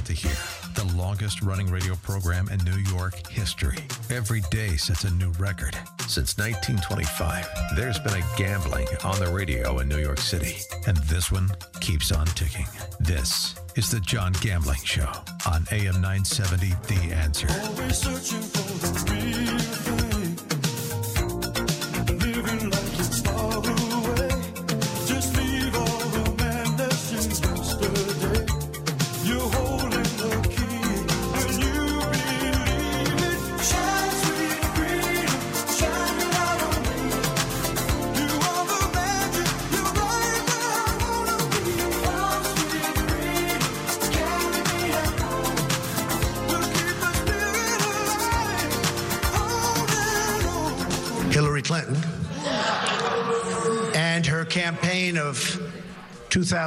about to hear. The longest running radio program in New York history. Every day sets a new record. Since 1925, there's been a gambling on the radio in New York City. And this one keeps on ticking. This is the John Gambling Show on AM 970 The Answer.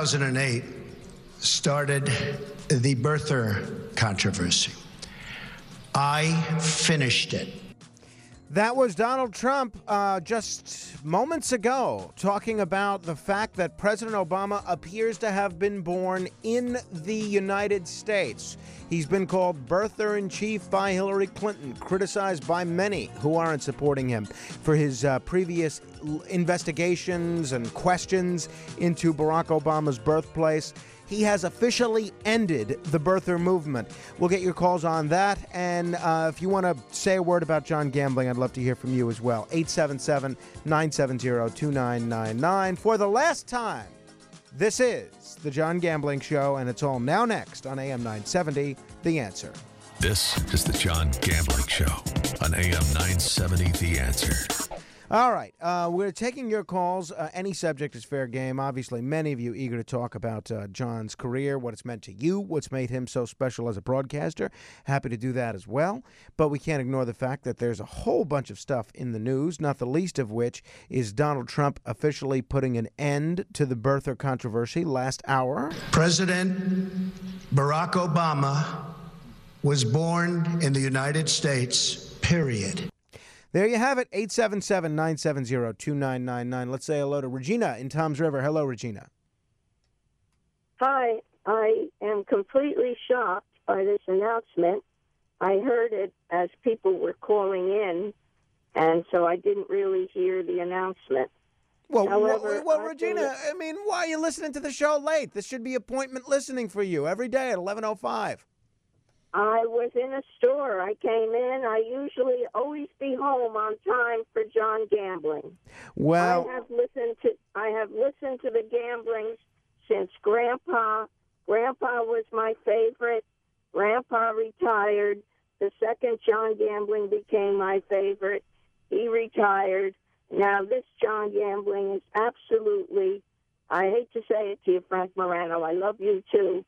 2008 started the birther controversy. I finished it. That was Donald Trump uh, just moments ago talking about the fact that President Obama appears to have been born in the United States. He's been called birther in chief by Hillary Clinton, criticized by many who aren't supporting him for his uh, previous investigations and questions into Barack Obama's birthplace. He has officially ended the birther movement. We'll get your calls on that. And uh, if you want to say a word about John Gambling, I'd love to hear from you as well. 877 970 2999. For the last time, this is The John Gambling Show, and it's all now next on AM 970. The answer. This is the John Gambling Show on AM 970 The Answer. All right. Uh, we're taking your calls. Uh, any subject is fair game. Obviously, many of you eager to talk about uh, John's career, what it's meant to you, what's made him so special as a broadcaster. Happy to do that as well. But we can't ignore the fact that there's a whole bunch of stuff in the news, not the least of which is Donald Trump officially putting an end to the birther controversy last hour. President Barack Obama was born in the United States, period. There you have it 877 970 2999. Let's say hello to Regina in Tom's River. Hello, Regina. Hi, I am completely shocked by this announcement. I heard it as people were calling in, and so I didn't really hear the announcement. Well, However, well, well, I Regina, I mean, why are you listening to the show late? This should be appointment listening for you every day at 11:05. I was in a store. I came in. I usually always be home on time for John Gambling. Well, I have listened to I have listened to the gamblings since Grandpa. Grandpa was my favorite. Grandpa retired. The second John Gambling became my favorite. He retired. Now this John Gambling is absolutely I hate to say it to you, Frank Morano. I love you too,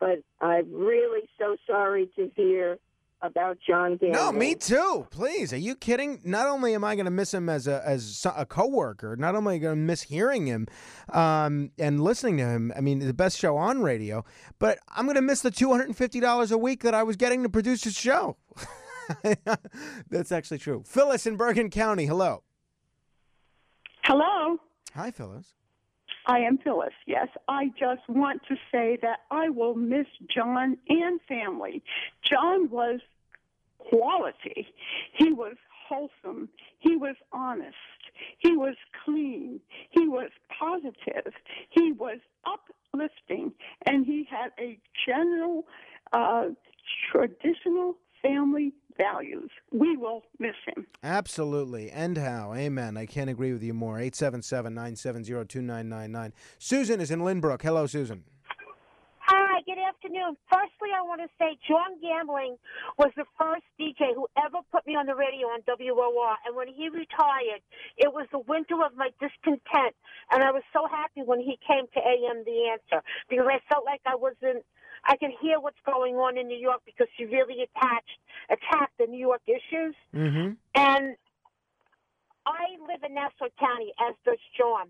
but I'm really so sorry to hear about John Gambling. no, me too. Please, are you kidding? Not only am I going to miss him as a as a coworker, not only am I going to miss hearing him um, and listening to him. I mean, the best show on radio, but I'm going to miss the two hundred and fifty dollars a week that I was getting to produce his show. That's actually true. Phyllis in Bergen County. Hello. Hello. Hi, Phyllis. I am Phyllis. Yes, I just want to say that I will miss John and family. John was quality. He was wholesome. He was honest. He was clean. He was positive. He was uplifting. And he had a general, uh, traditional family values. We will miss him. Absolutely. And how. Amen. I can't agree with you more. 877 970 2999. Susan is in Lynbrook. Hello, Susan. Hi, good afternoon. Firstly, I want to say John Gambling was the first DJ who ever put me on the radio on WOR. And when he retired, it was the winter of my discontent. And I was so happy when he came to AM The Answer because I felt like I wasn't, I can hear what's going on in New York because she really attached, attacked the New York issues. Mm-hmm. And I live in Nassau County, as does John.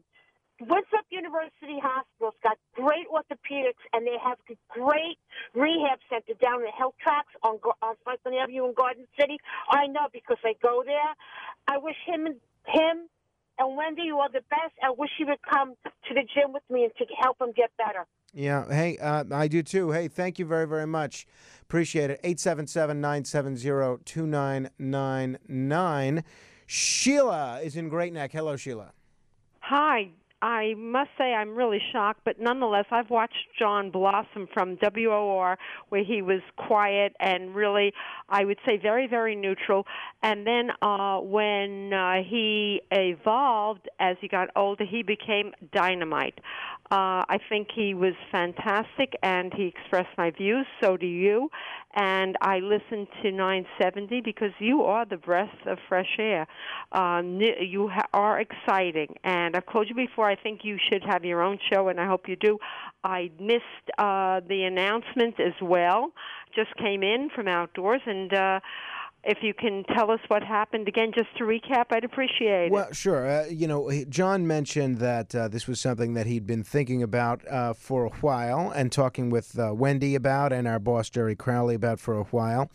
Winthrop University Hospital's got great orthopedics, and they have a great rehab center down the Health Tracks on, on Franklin Avenue in Garden City. I know because I go there. I wish him and him And Wendy, you are the best. I wish you would come to the gym with me and to help him get better. Yeah. Hey, uh, I do too. Hey, thank you very, very much. Appreciate it. 877 970 2999. Sheila is in Great Neck. Hello, Sheila. Hi. I must say I'm really shocked, but nonetheless, I've watched John blossom from WOR, where he was quiet and really, I would say, very, very neutral. And then uh, when uh, he evolved as he got older, he became dynamite. Uh, I think he was fantastic, and he expressed my views. So do you. And I listened to 970 because you are the breath of fresh air. Uh, you ha- are exciting, and I've told you before. I think you should have your own show, and I hope you do. I missed uh, the announcement as well. Just came in from outdoors, and. Uh, if you can tell us what happened again, just to recap, I'd appreciate it. Well, sure. Uh, you know, John mentioned that uh, this was something that he'd been thinking about uh, for a while and talking with uh, Wendy about and our boss, Jerry Crowley, about for a while.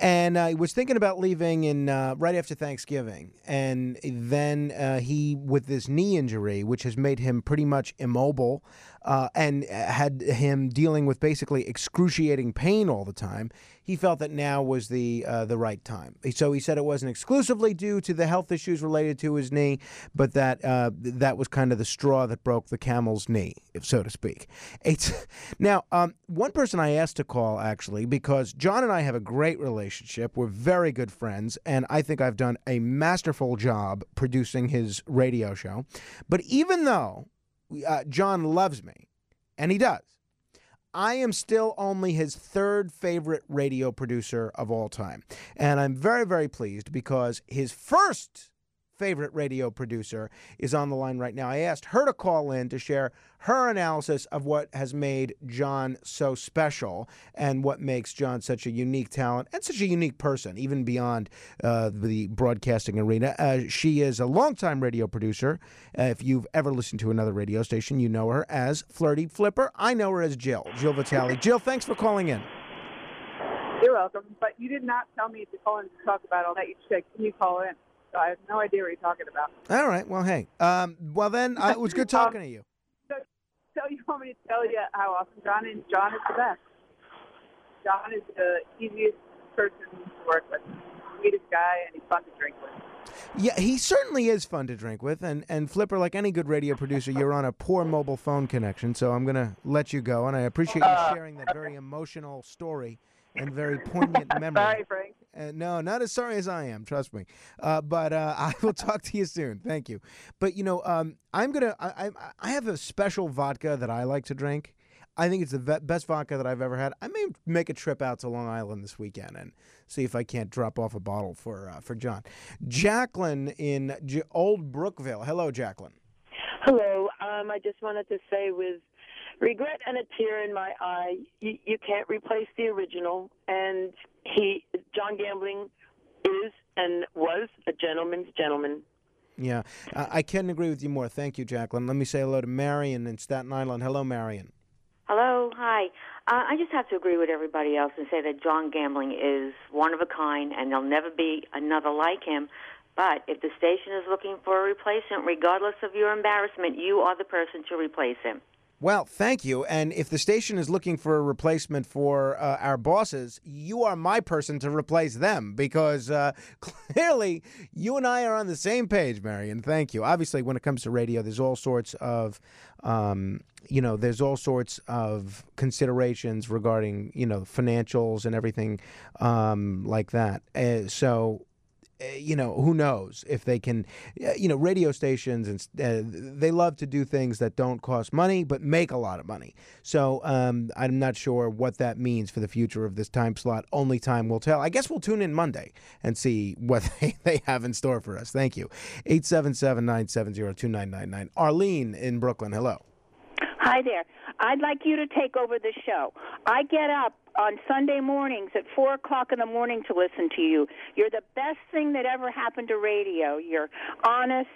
And uh, he was thinking about leaving in uh, right after Thanksgiving, and then uh, he, with this knee injury, which has made him pretty much immobile, uh, and had him dealing with basically excruciating pain all the time. He felt that now was the uh, the right time. So he said it wasn't exclusively due to the health issues related to his knee, but that uh, that was kind of the straw that broke the camel's knee, if so to speak. It's, now, um, one person I asked to call actually because John and I have a great relationship. We're very good friends, and I think I've done a masterful job producing his radio show. But even though uh, John loves me, and he does. I am still only his third favorite radio producer of all time. And I'm very, very pleased because his first favorite radio producer is on the line right now. I asked her to call in to share her analysis of what has made John so special and what makes John such a unique talent and such a unique person, even beyond uh, the broadcasting arena. Uh, she is a longtime radio producer. Uh, if you've ever listened to another radio station, you know her as Flirty Flipper. I know her as Jill, Jill Vitale. Jill, thanks for calling in. You're welcome. But you did not tell me to call in to talk about all that. You said, can you call in? So I have no idea what you're talking about. All right. Well, hey. Um, well, then, uh, it was good talking to you. So, so you want me to tell you how awesome John is? John is the best. John is the easiest person to work with. Sweetest guy, and he's fun to drink with. Yeah, he certainly is fun to drink with. And, and Flipper, like any good radio producer, you're on a poor mobile phone connection, so I'm going to let you go. And I appreciate you sharing that very emotional story and very poignant memory. Sorry, Frank. Uh, no, not as sorry as I am. Trust me. Uh, but uh, I will talk to you soon. Thank you. But you know, um, I'm gonna. I, I I have a special vodka that I like to drink. I think it's the ve- best vodka that I've ever had. I may make a trip out to Long Island this weekend and see if I can't drop off a bottle for uh, for John. Jacqueline in J- Old Brookville. Hello, Jacqueline. Hello. Um, I just wanted to say, with regret and a tear in my eye, you, you can't replace the original. And he, John Gambling, is and was a gentleman's gentleman. Yeah, I, I couldn't agree with you more. Thank you, Jacqueline. Let me say hello to Marion in Staten Island. Hello, Marion. Hello, hi. Uh, I just have to agree with everybody else and say that John Gambling is one of a kind, and there'll never be another like him. But if the station is looking for a replacement, regardless of your embarrassment, you are the person to replace him. Well, thank you. And if the station is looking for a replacement for uh, our bosses, you are my person to replace them because uh, clearly you and I are on the same page, Marion. Thank you. Obviously, when it comes to radio, there's all sorts of, um, you know, there's all sorts of considerations regarding, you know, financials and everything um, like that. Uh, so you know who knows if they can uh, you know radio stations and uh, they love to do things that don't cost money but make a lot of money. So um, i'm not sure what that means for the future of this time slot. Only time will tell. I guess we'll tune in monday and see what they, they have in store for us. Thank you. 877-970-2999 arlene in brooklyn hello. Hi there. I'd like you to take over the show. I get up on Sunday mornings at four o'clock in the morning to listen to you. You're the best thing that ever happened to radio. You're honest,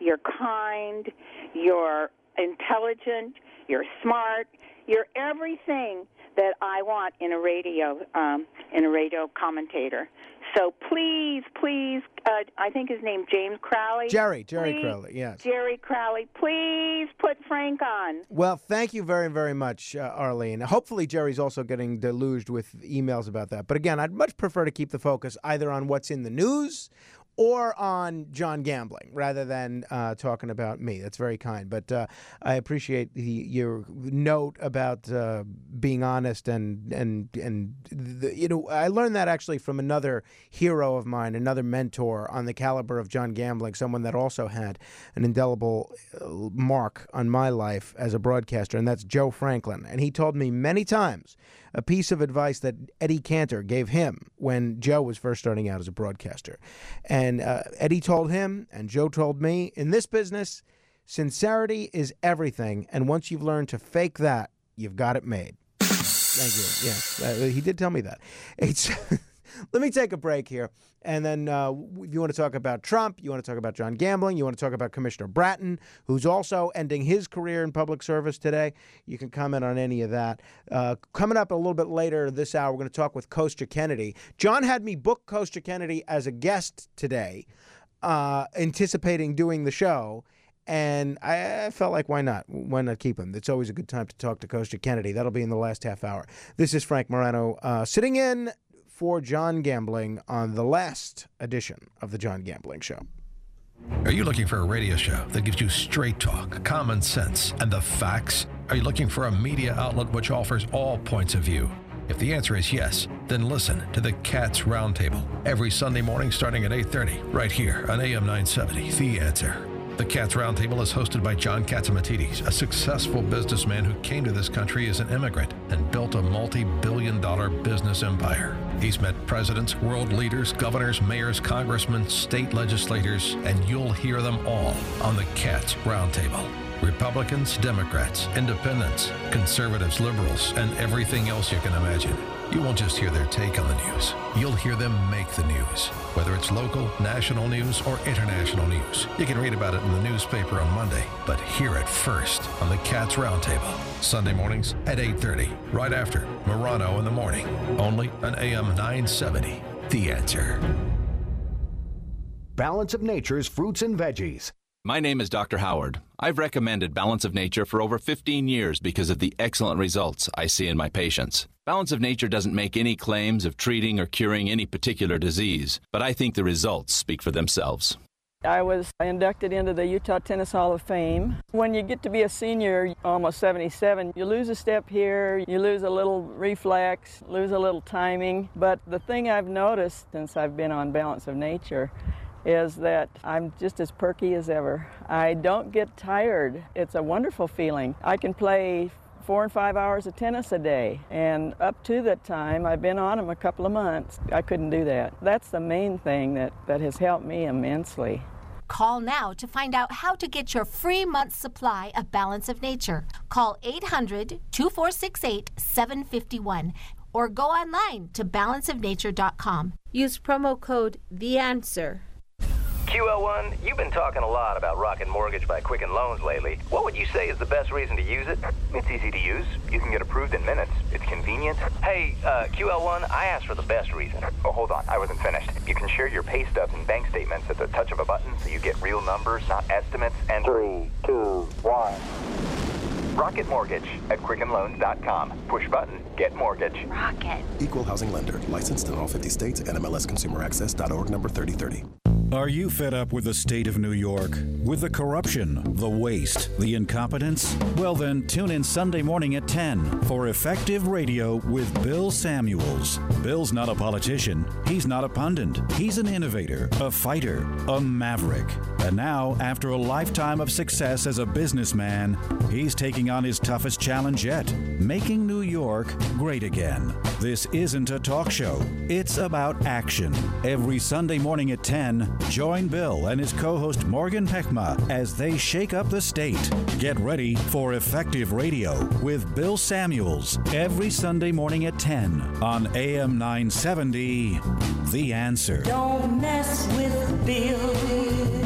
you're kind, you're intelligent, you're smart, you're everything that I want in a radio um, in a radio commentator. So please, please, uh, I think his name James Crowley. Jerry, Jerry Please, Crowley, yes. Jerry Crowley, please put Frank on. Well, thank you very, very much, uh, Arlene. Hopefully, Jerry's also getting deluged with emails about that. But again, I'd much prefer to keep the focus either on what's in the news or on John gambling rather than uh, talking about me. That's very kind. But uh, I appreciate the, your note about uh, being honest and and and the, you know I learned that actually from another hero of mine, another mentor on the caliber of John Gambling, someone that also had an indelible uh, mark on my life as a broadcaster, and that's Joe Franklin. And he told me many times a piece of advice that Eddie Cantor gave him when Joe was first starting out as a broadcaster. And uh, Eddie told him, and Joe told me, in this business, sincerity is everything. And once you've learned to fake that, you've got it made. Thank you. Yes, uh, he did tell me that. It's. Let me take a break here. And then, uh, if you want to talk about Trump, you want to talk about John Gambling, you want to talk about Commissioner Bratton, who's also ending his career in public service today, you can comment on any of that. Uh, coming up a little bit later this hour, we're going to talk with Kostya Kennedy. John had me book Kostya Kennedy as a guest today, uh, anticipating doing the show. And I I felt like, why not? Why not keep him? It's always a good time to talk to Kostya Kennedy. That'll be in the last half hour. This is Frank Morano uh, sitting in for John Gambling on the last edition of the John Gambling Show. Are you looking for a radio show that gives you straight talk, common sense, and the facts? Are you looking for a media outlet which offers all points of view? If the answer is yes, then listen to the Cats Roundtable every Sunday morning starting at 8:30 right here on AM 970. The Answer. The Cats Roundtable is hosted by John Catsimatidis, a successful businessman who came to this country as an immigrant and built a multi-billion dollar business empire. He's met presidents, world leaders, governors, mayors, congressmen, state legislators, and you'll hear them all on the Cats Roundtable. Republicans, Democrats, independents, conservatives, liberals, and everything else you can imagine. You won't just hear their take on the news. You'll hear them make the news. Whether it's local, national news, or international news. You can read about it in the newspaper on Monday, but hear it first on the Cats Roundtable. Sunday mornings at 8.30, right after Morano in the Morning. Only on AM 970. The Answer. Balance of Nature's fruits and veggies. My name is Dr. Howard. I've recommended Balance of Nature for over 15 years because of the excellent results I see in my patients. Balance of Nature doesn't make any claims of treating or curing any particular disease, but I think the results speak for themselves. I was inducted into the Utah Tennis Hall of Fame. When you get to be a senior, almost 77, you lose a step here, you lose a little reflex, lose a little timing. But the thing I've noticed since I've been on Balance of Nature is that I'm just as perky as ever. I don't get tired. It's a wonderful feeling. I can play four and five hours of tennis a day. And up to that time, I've been on them a couple of months. I couldn't do that. That's the main thing that, that has helped me immensely. Call now to find out how to get your free month supply of Balance of Nature. Call 800 2468 751 or go online to balanceofnature.com. Use promo code THE ANSWER. QL1, you've been talking a lot about Rocket Mortgage by Quicken Loans lately. What would you say is the best reason to use it? It's easy to use. You can get approved in minutes. It's convenient. Hey, uh, QL1, I asked for the best reason. Oh, hold on. I wasn't finished. You can share your pay stubs and bank statements at the touch of a button so you get real numbers, not estimates, and... Three, two, one. Rocket Mortgage at QuickenLoans.com. Push button, get mortgage. Rocket. Equal housing lender. Licensed in all 50 states. NMLSConsumerAccess.org number 3030. Are you fed up with the state of New York? With the corruption, the waste, the incompetence? Well, then tune in Sunday morning at 10 for Effective Radio with Bill Samuels. Bill's not a politician. He's not a pundit. He's an innovator, a fighter, a maverick. And now, after a lifetime of success as a businessman, he's taking on his toughest challenge yet making New York great again. This isn't a talk show, it's about action. Every Sunday morning at 10, join Bill and his co host Morgan Peckma as they shake up the state. Get ready for Effective Radio with Bill Samuels every Sunday morning at 10 on AM 970. The Answer. Don't mess with Bill.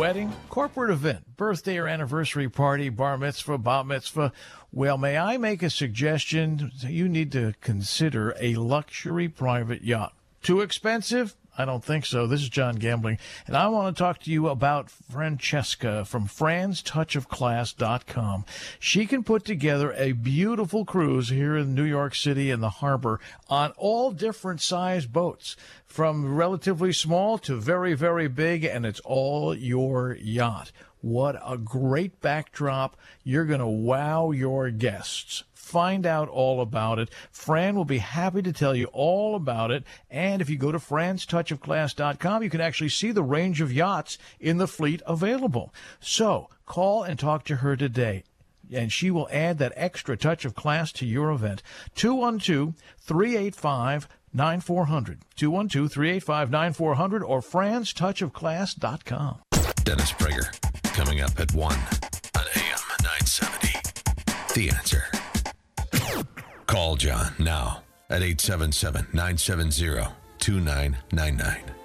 Wedding, corporate event, birthday or anniversary party, bar mitzvah, bat mitzvah. Well, may I make a suggestion? You need to consider a luxury private yacht. Too expensive? I don't think so. This is John Gambling, and I want to talk to you about Francesca from Fran'sTouchOfClass.com. She can put together a beautiful cruise here in New York City in the harbor on all different size boats, from relatively small to very, very big, and it's all your yacht. What a great backdrop. You're going to wow your guests. Find out all about it. Fran will be happy to tell you all about it. And if you go to franstouchofclass.com, you can actually see the range of yachts in the fleet available. So call and talk to her today. And she will add that extra touch of class to your event. 212 385 9400. 212 385 9400 or franstouchofclass.com. Dennis Prager coming up at 1 on AM 970. The answer. Call John now at 877 970 2999.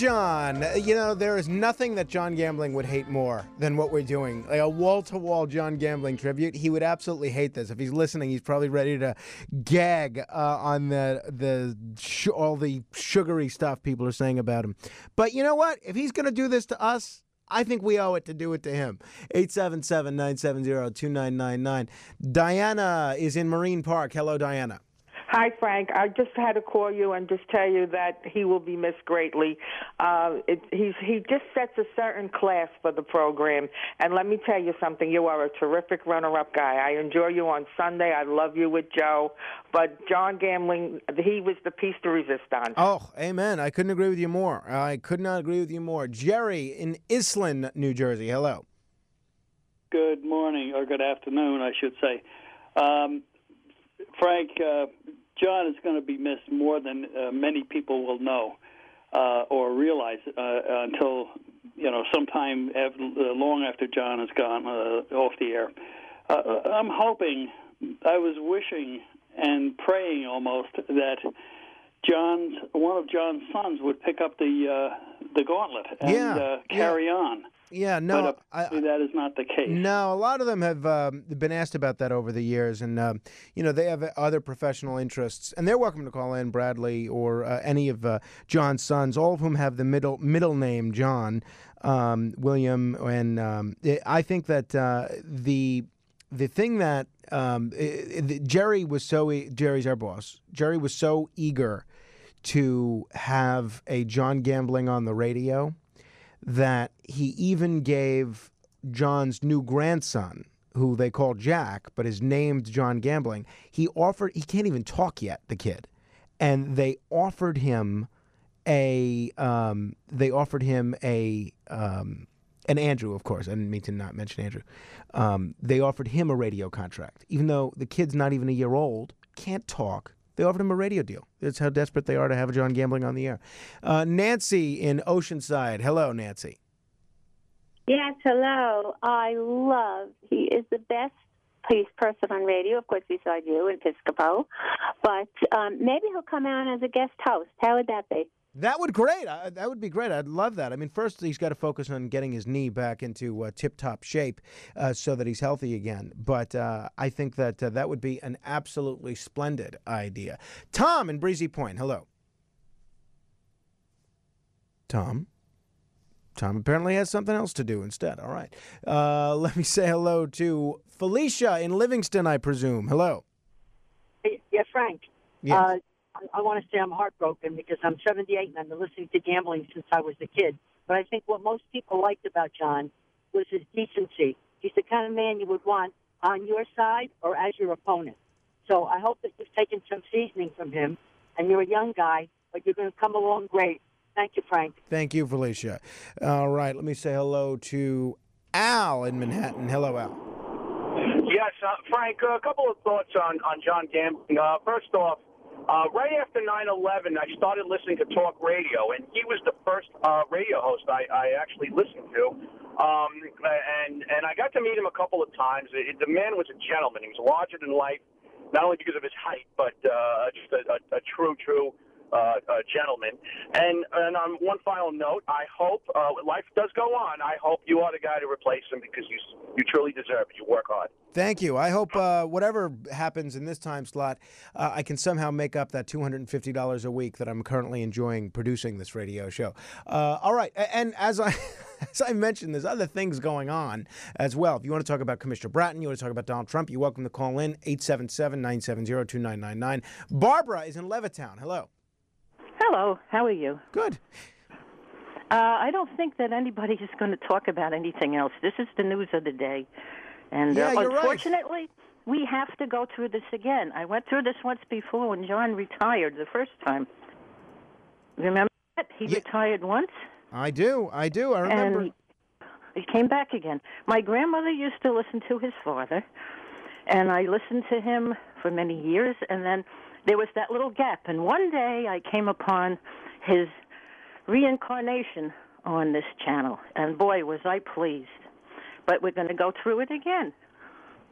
John. You know, there is nothing that John Gambling would hate more than what we're doing. Like a wall to wall John Gambling tribute. He would absolutely hate this. If he's listening, he's probably ready to gag uh, on the, the sh- all the sugary stuff people are saying about him. But you know what? If he's going to do this to us, I think we owe it to do it to him. 877 970 2999. Diana is in Marine Park. Hello, Diana. Hi, Frank. I just had to call you and just tell you that he will be missed greatly. Uh, it, he's he just sets a certain class for the program, and let me tell you something. You are a terrific runner-up guy. I enjoy you on Sunday. I love you with Joe, but John Gambling, he was the piece de resistance. Oh, amen. I couldn't agree with you more. I could not agree with you more. Jerry in Island, New Jersey. Hello. Good morning, or good afternoon, I should say. Um, Frank, uh, John is going to be missed more than uh, many people will know uh, or realize uh, until you know sometime after, uh, long after John has gone uh, off the air. Uh, I'm hoping, I was wishing and praying almost that John's one of John's sons would pick up the uh, the gauntlet and Yeah, uh, carry on. Yeah, no, but apparently that is not the case. No, a lot of them have um, been asked about that over the years, and um, you know they have other professional interests, and they're welcome to call in Bradley or uh, any of uh, John's sons, all of whom have the middle middle name John, um, William, and um, I- I think that uh, the the thing that um, i- i- Jerry was so e- Jerry's our boss. Jerry was so eager to have a John Gambling on the radio that he even gave John's new grandson, who they call Jack, but is named John Gambling, he offered, he can't even talk yet, the kid. And they offered him a, um, they offered him a, um, and Andrew, of course, I didn't mean to not mention Andrew. Um, they offered him a radio contract, even though the kid's not even a year old, can't talk. They offered him a radio deal. That's how desperate they are to have John Gambling on the air. Uh, Nancy in Oceanside. Hello, Nancy. Yes, hello. I love. He is the best police person on radio, of course, beside you and Piscopo. But um, maybe he'll come out as a guest host. How would that be? That would great. I, that would be great. I'd love that. I mean, first he's got to focus on getting his knee back into uh, tip-top shape uh, so that he's healthy again. But uh, I think that uh, that would be an absolutely splendid idea. Tom in Breezy Point. Hello. Tom. Tom apparently has something else to do instead. All right. Uh, let me say hello to Felicia in Livingston, I presume. Hello. Yeah, Frank. Yes. Uh, I, I want to say I'm heartbroken because I'm 78 and I've been listening to gambling since I was a kid. But I think what most people liked about John was his decency. He's the kind of man you would want on your side or as your opponent. So I hope that you've taken some seasoning from him, and you're a young guy, but you're going to come along great. Thank you, Frank. Thank you, Felicia. All right. Let me say hello to Al in Manhattan. Hello, Al. Yes, uh, Frank, a couple of thoughts on, on John Gambling. Uh, first off, Uh, right after 9/11, I started listening to talk radio, and he was the first uh, radio host I, I actually listened to. Um, and and I got to meet him a couple of times. It, the man was a gentleman. He was larger than life, not only because of his height, but uh, just a, a, a true, true uh, uh, gentleman. And and on one final note, I hope uh, life does go on. I hope you are the guy to replace him because you you truly deserve it. You work hard. Thank you. I hope uh, whatever happens in this time slot, uh, I can somehow make up that $250 a week that I'm currently enjoying producing this radio show. Uh, all right. And as I. As I mentioned, there's other things going on as well. If you want to talk about Commissioner Bratton, you want to talk about Donald Trump, you're welcome to call in 877 970 2999. Barbara is in Levittown. Hello. Hello, how are you? Good. Uh, I don't think that anybody is going to talk about anything else. This is the news of the day. And Yeah, uh, you're right. unfortunately, we have to go through this again. I went through this once before when John retired the first time. Remember that? He retired once I do. I do. I remember. and he came back again. My grandmother used to listen to his father, and I listened to him for many years, and then there was that little gap. And one day I came upon his reincarnation on this channel, and boy, was I pleased. But we're going to go through it again.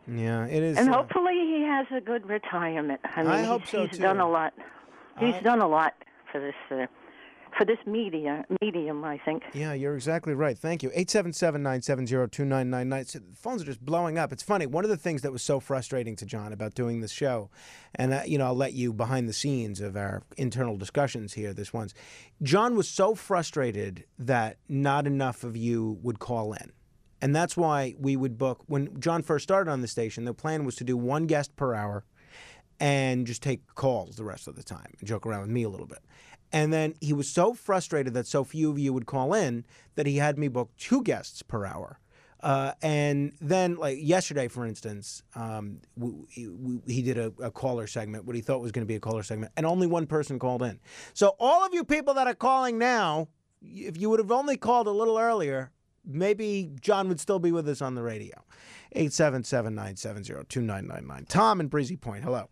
yeah, it is. and uh, hopefully he has a good retirement. I mean, I hope he's, so, he's done a lot. He's I- done a lot for this uh, for this media medium, I think. Yeah, you're exactly right. Thank you. 877-970-2999. So the phones are just blowing up. It's funny. One of the things that was so frustrating to John about doing this show, and uh, you know, I'll let you behind the scenes of our internal discussions here. This one's John was so frustrated that not enough of you would call in. And that's why we would book when John first started on the station, the plan was to do one guest per hour and just take calls the rest of the time and joke around with me a little bit. And then he was so frustrated that so few of you would call in that he had me book two guests per hour. Uh, and then, like yesterday, for instance, um, we, we, he did a, a caller segment, what he thought was going to be a caller segment, and only one person called in. So, all of you people that are calling now, if you would have only called a little earlier, maybe John would still be with us on the radio. 877 970 2999. Tom in Breezy Point, hello.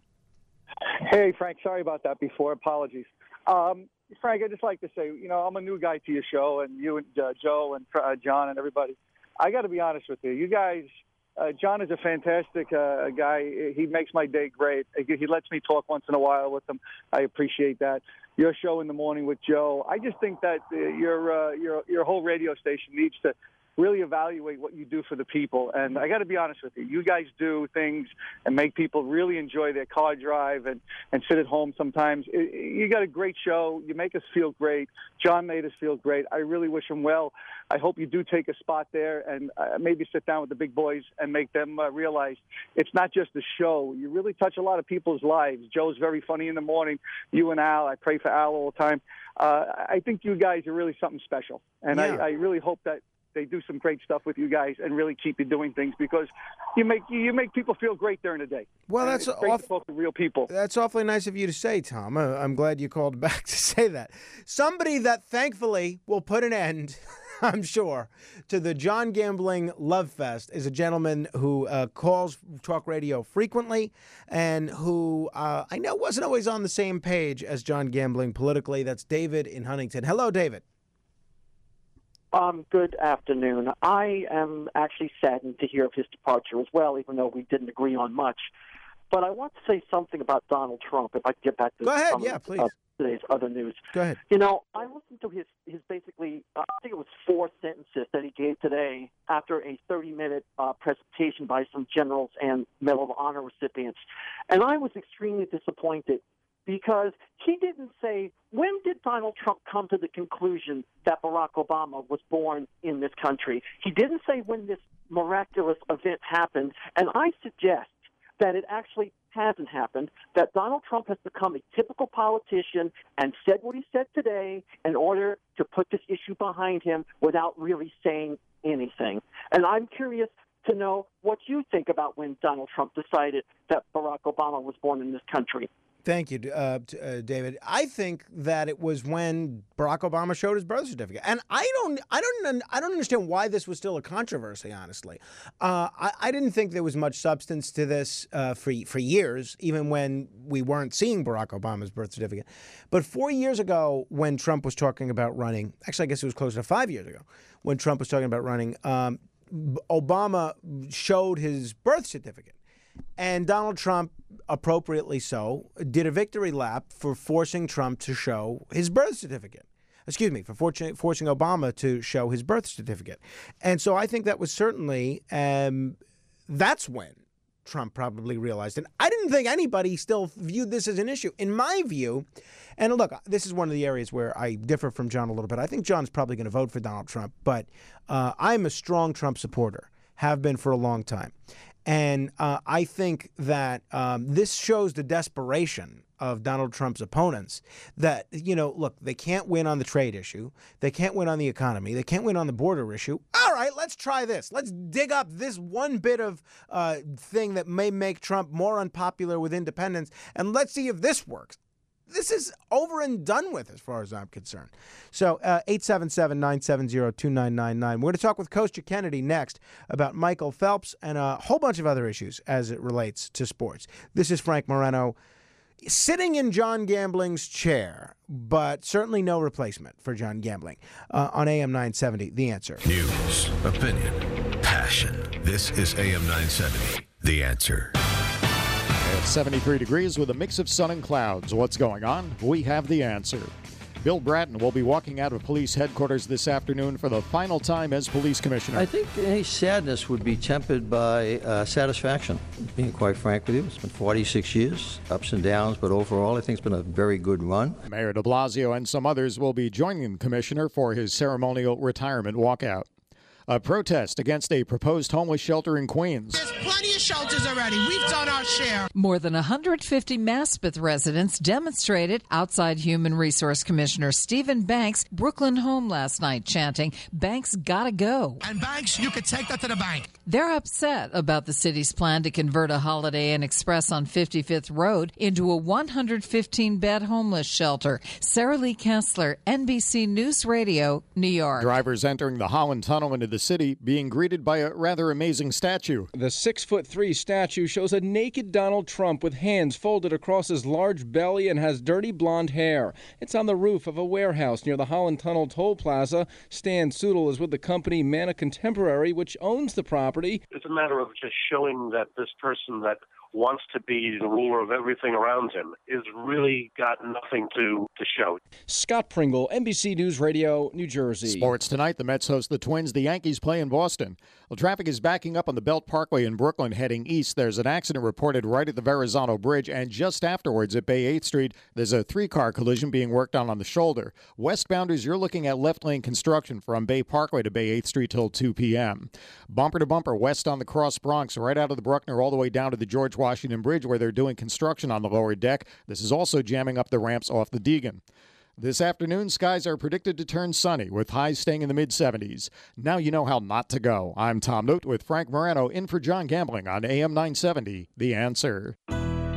Hey, Frank. Sorry about that before. Apologies. Um, Frank, I'd just like to say, you know, I'm a new guy to your show, and you and uh, Joe and uh, John and everybody. I got to be honest with you. You guys, uh, John is a fantastic uh, guy. He makes my day great. He he lets me talk once in a while with him. I appreciate that. Your show in the morning with Joe. I just think that uh, your uh, your your whole radio station needs to really evaluate what you do for the people. And I got to be honest with you, you guys do things and make people really enjoy their car drive and, and sit at home sometimes. I- You got a great show. You make us feel great. John made us feel great. I really wish him well. I hope you do take a spot there and uh, maybe sit down with the big boys and make them uh, realize it's not just a show. You really touch a lot of people's lives. Joe's very funny in the morning. You and Al, I pray for Al all the time. Uh, I think you guys are really something special. And Yeah. I, I really hope that they do some great stuff with you guys and really keep you doing things because you make you make people feel great during the day. Well, that's it's great off- to talk to real people. That's awfully nice of you to say, Tom. I'm glad you called back to say that. Somebody that thankfully will put an end, I'm sure, to the John Gambling Love Fest is a gentleman who uh, calls talk radio frequently and who uh, I know wasn't always on the same page as John Gambling politically. That's David in Huntington. Hello, David. Um, good afternoon. I am actually saddened to hear of his departure as well, even though we didn't agree on much. But I want to say something about Donald Trump. If I could get back to Go ahead, some yeah, please. uh, today's other news. Go ahead. You know, I listened to his his basically uh, I think it was four sentences that he gave today after a 30 minute uh, presentation by some generals and Medal of Honor recipients, and I was extremely disappointed because he didn't say when did Donald Trump come to the conclusion that Barack Obama was born in this country. He didn't say when this miraculous event happened, and I suggest that it actually hasn't happened, that Donald Trump has become a typical politician and said what he said today in order to put this issue behind him without really saying anything. And I'm curious to know what you think about when Donald Trump decided that Barack Obama was born in this country. Thank you, uh, uh, David. I think that it was when Barack Obama showed his birth certificate, and I don't, I don't, I don't understand why this was still a controversy. Honestly, uh, I, I didn't think there was much substance to this uh, for for years, even when we weren't seeing Barack Obama's birth certificate. But four years ago, when Trump was talking about running, actually, I guess it was closer to five years ago, when Trump was talking about running, um, Obama showed his birth certificate. And Donald Trump, appropriately so, did a victory lap for forcing Trump to show his birth certificate. Excuse me, for forcing, Obama to show his birth certificate. And so I think that was certainly, um, that's when Trump probably realized. And I didn't think anybody still viewed this as an issue. In my view, and look, this is one of the areas where I differ from John a little bit. I think John's probably going to vote for Donald Trump, but uh, I'm a strong Trump supporter, have been for a long time. And uh, I think that um, this shows the desperation of Donald Trump's opponents that, you know, look, they can't win on the trade issue. They can't win on the economy. They can't win on the border issue. All right, let's try this. Let's dig up this one bit of uh, thing that may make Trump more unpopular with independents, and let's see if this works this is over and done with as far as I'm concerned. So, uh, 877 970 2999. We're going to talk with Kostya Kennedy next about Michael Phelps and a whole bunch of other issues as it relates to sports. This is Frank Morano sitting in John Gambling's chair, but certainly no replacement for John Gambling uh, on AM 970. The answer. News, opinion, passion. This is AM 970. The answer. It's 73 degrees with a mix of sun and clouds. What's going on? We have the answer. Bill Bratton will be walking out of police headquarters this afternoon for the final time as police commissioner. I think any sadness would be tempered by uh, satisfaction, being quite frank with you. It's been 46 years, ups and downs, but overall, I think it's been a very good run. Mayor de Blasio and some others will be joining the commissioner for his ceremonial retirement walkout. A protest against a proposed homeless shelter in Queens. Plenty of shelters already. We've done our share. More than 150 Maspeth residents demonstrated outside Human Resource Commissioner Steven Banks' Brooklyn home last night, chanting, Banks gotta go. And banks, you could take that to the bank. They're upset about the city's plan to convert a Holiday Inn Express on 55th Road into a 115 bed homeless shelter. Sarah Lee Kessler, NBC News Radio, New York. Drivers entering the Holland Tunnel into the city being greeted by a rather amazing statue. The six foot three statue shows a naked Donald Trump with hands folded across his large belly and has dirty blonde hair. It's on the roof of a warehouse near the Holland Tunnel Toll Plaza. Stan Sudel is with the company Mana Contemporary, which owns the property. It's a matter of just showing that this person that wants to be the ruler of everything around him is really got nothing to, to show. Scott Pringle, NBC News Radio, New Jersey. Sports tonight. The Mets host the Twins. The Yankees play in Boston. Well, traffic is backing up on the Belt Parkway in Brooklyn heading east. There's an accident reported right at the Verrazano Bridge, and just afterwards at Bay 8th Street, there's a three car collision being worked on on the shoulder. Westbounders, you're looking at left lane construction from Bay Parkway to Bay 8th Street till 2 p.m. Bumper to bumper west on the Cross Bronx, right out of the Bruckner all the way down to the George Washington Bridge, where they're doing construction on the lower deck. This is also jamming up the ramps off the Deegan. This afternoon, skies are predicted to turn sunny with highs staying in the mid 70s. Now you know how not to go. I'm Tom Note with Frank Morano in for John Gambling on AM 970. The answer.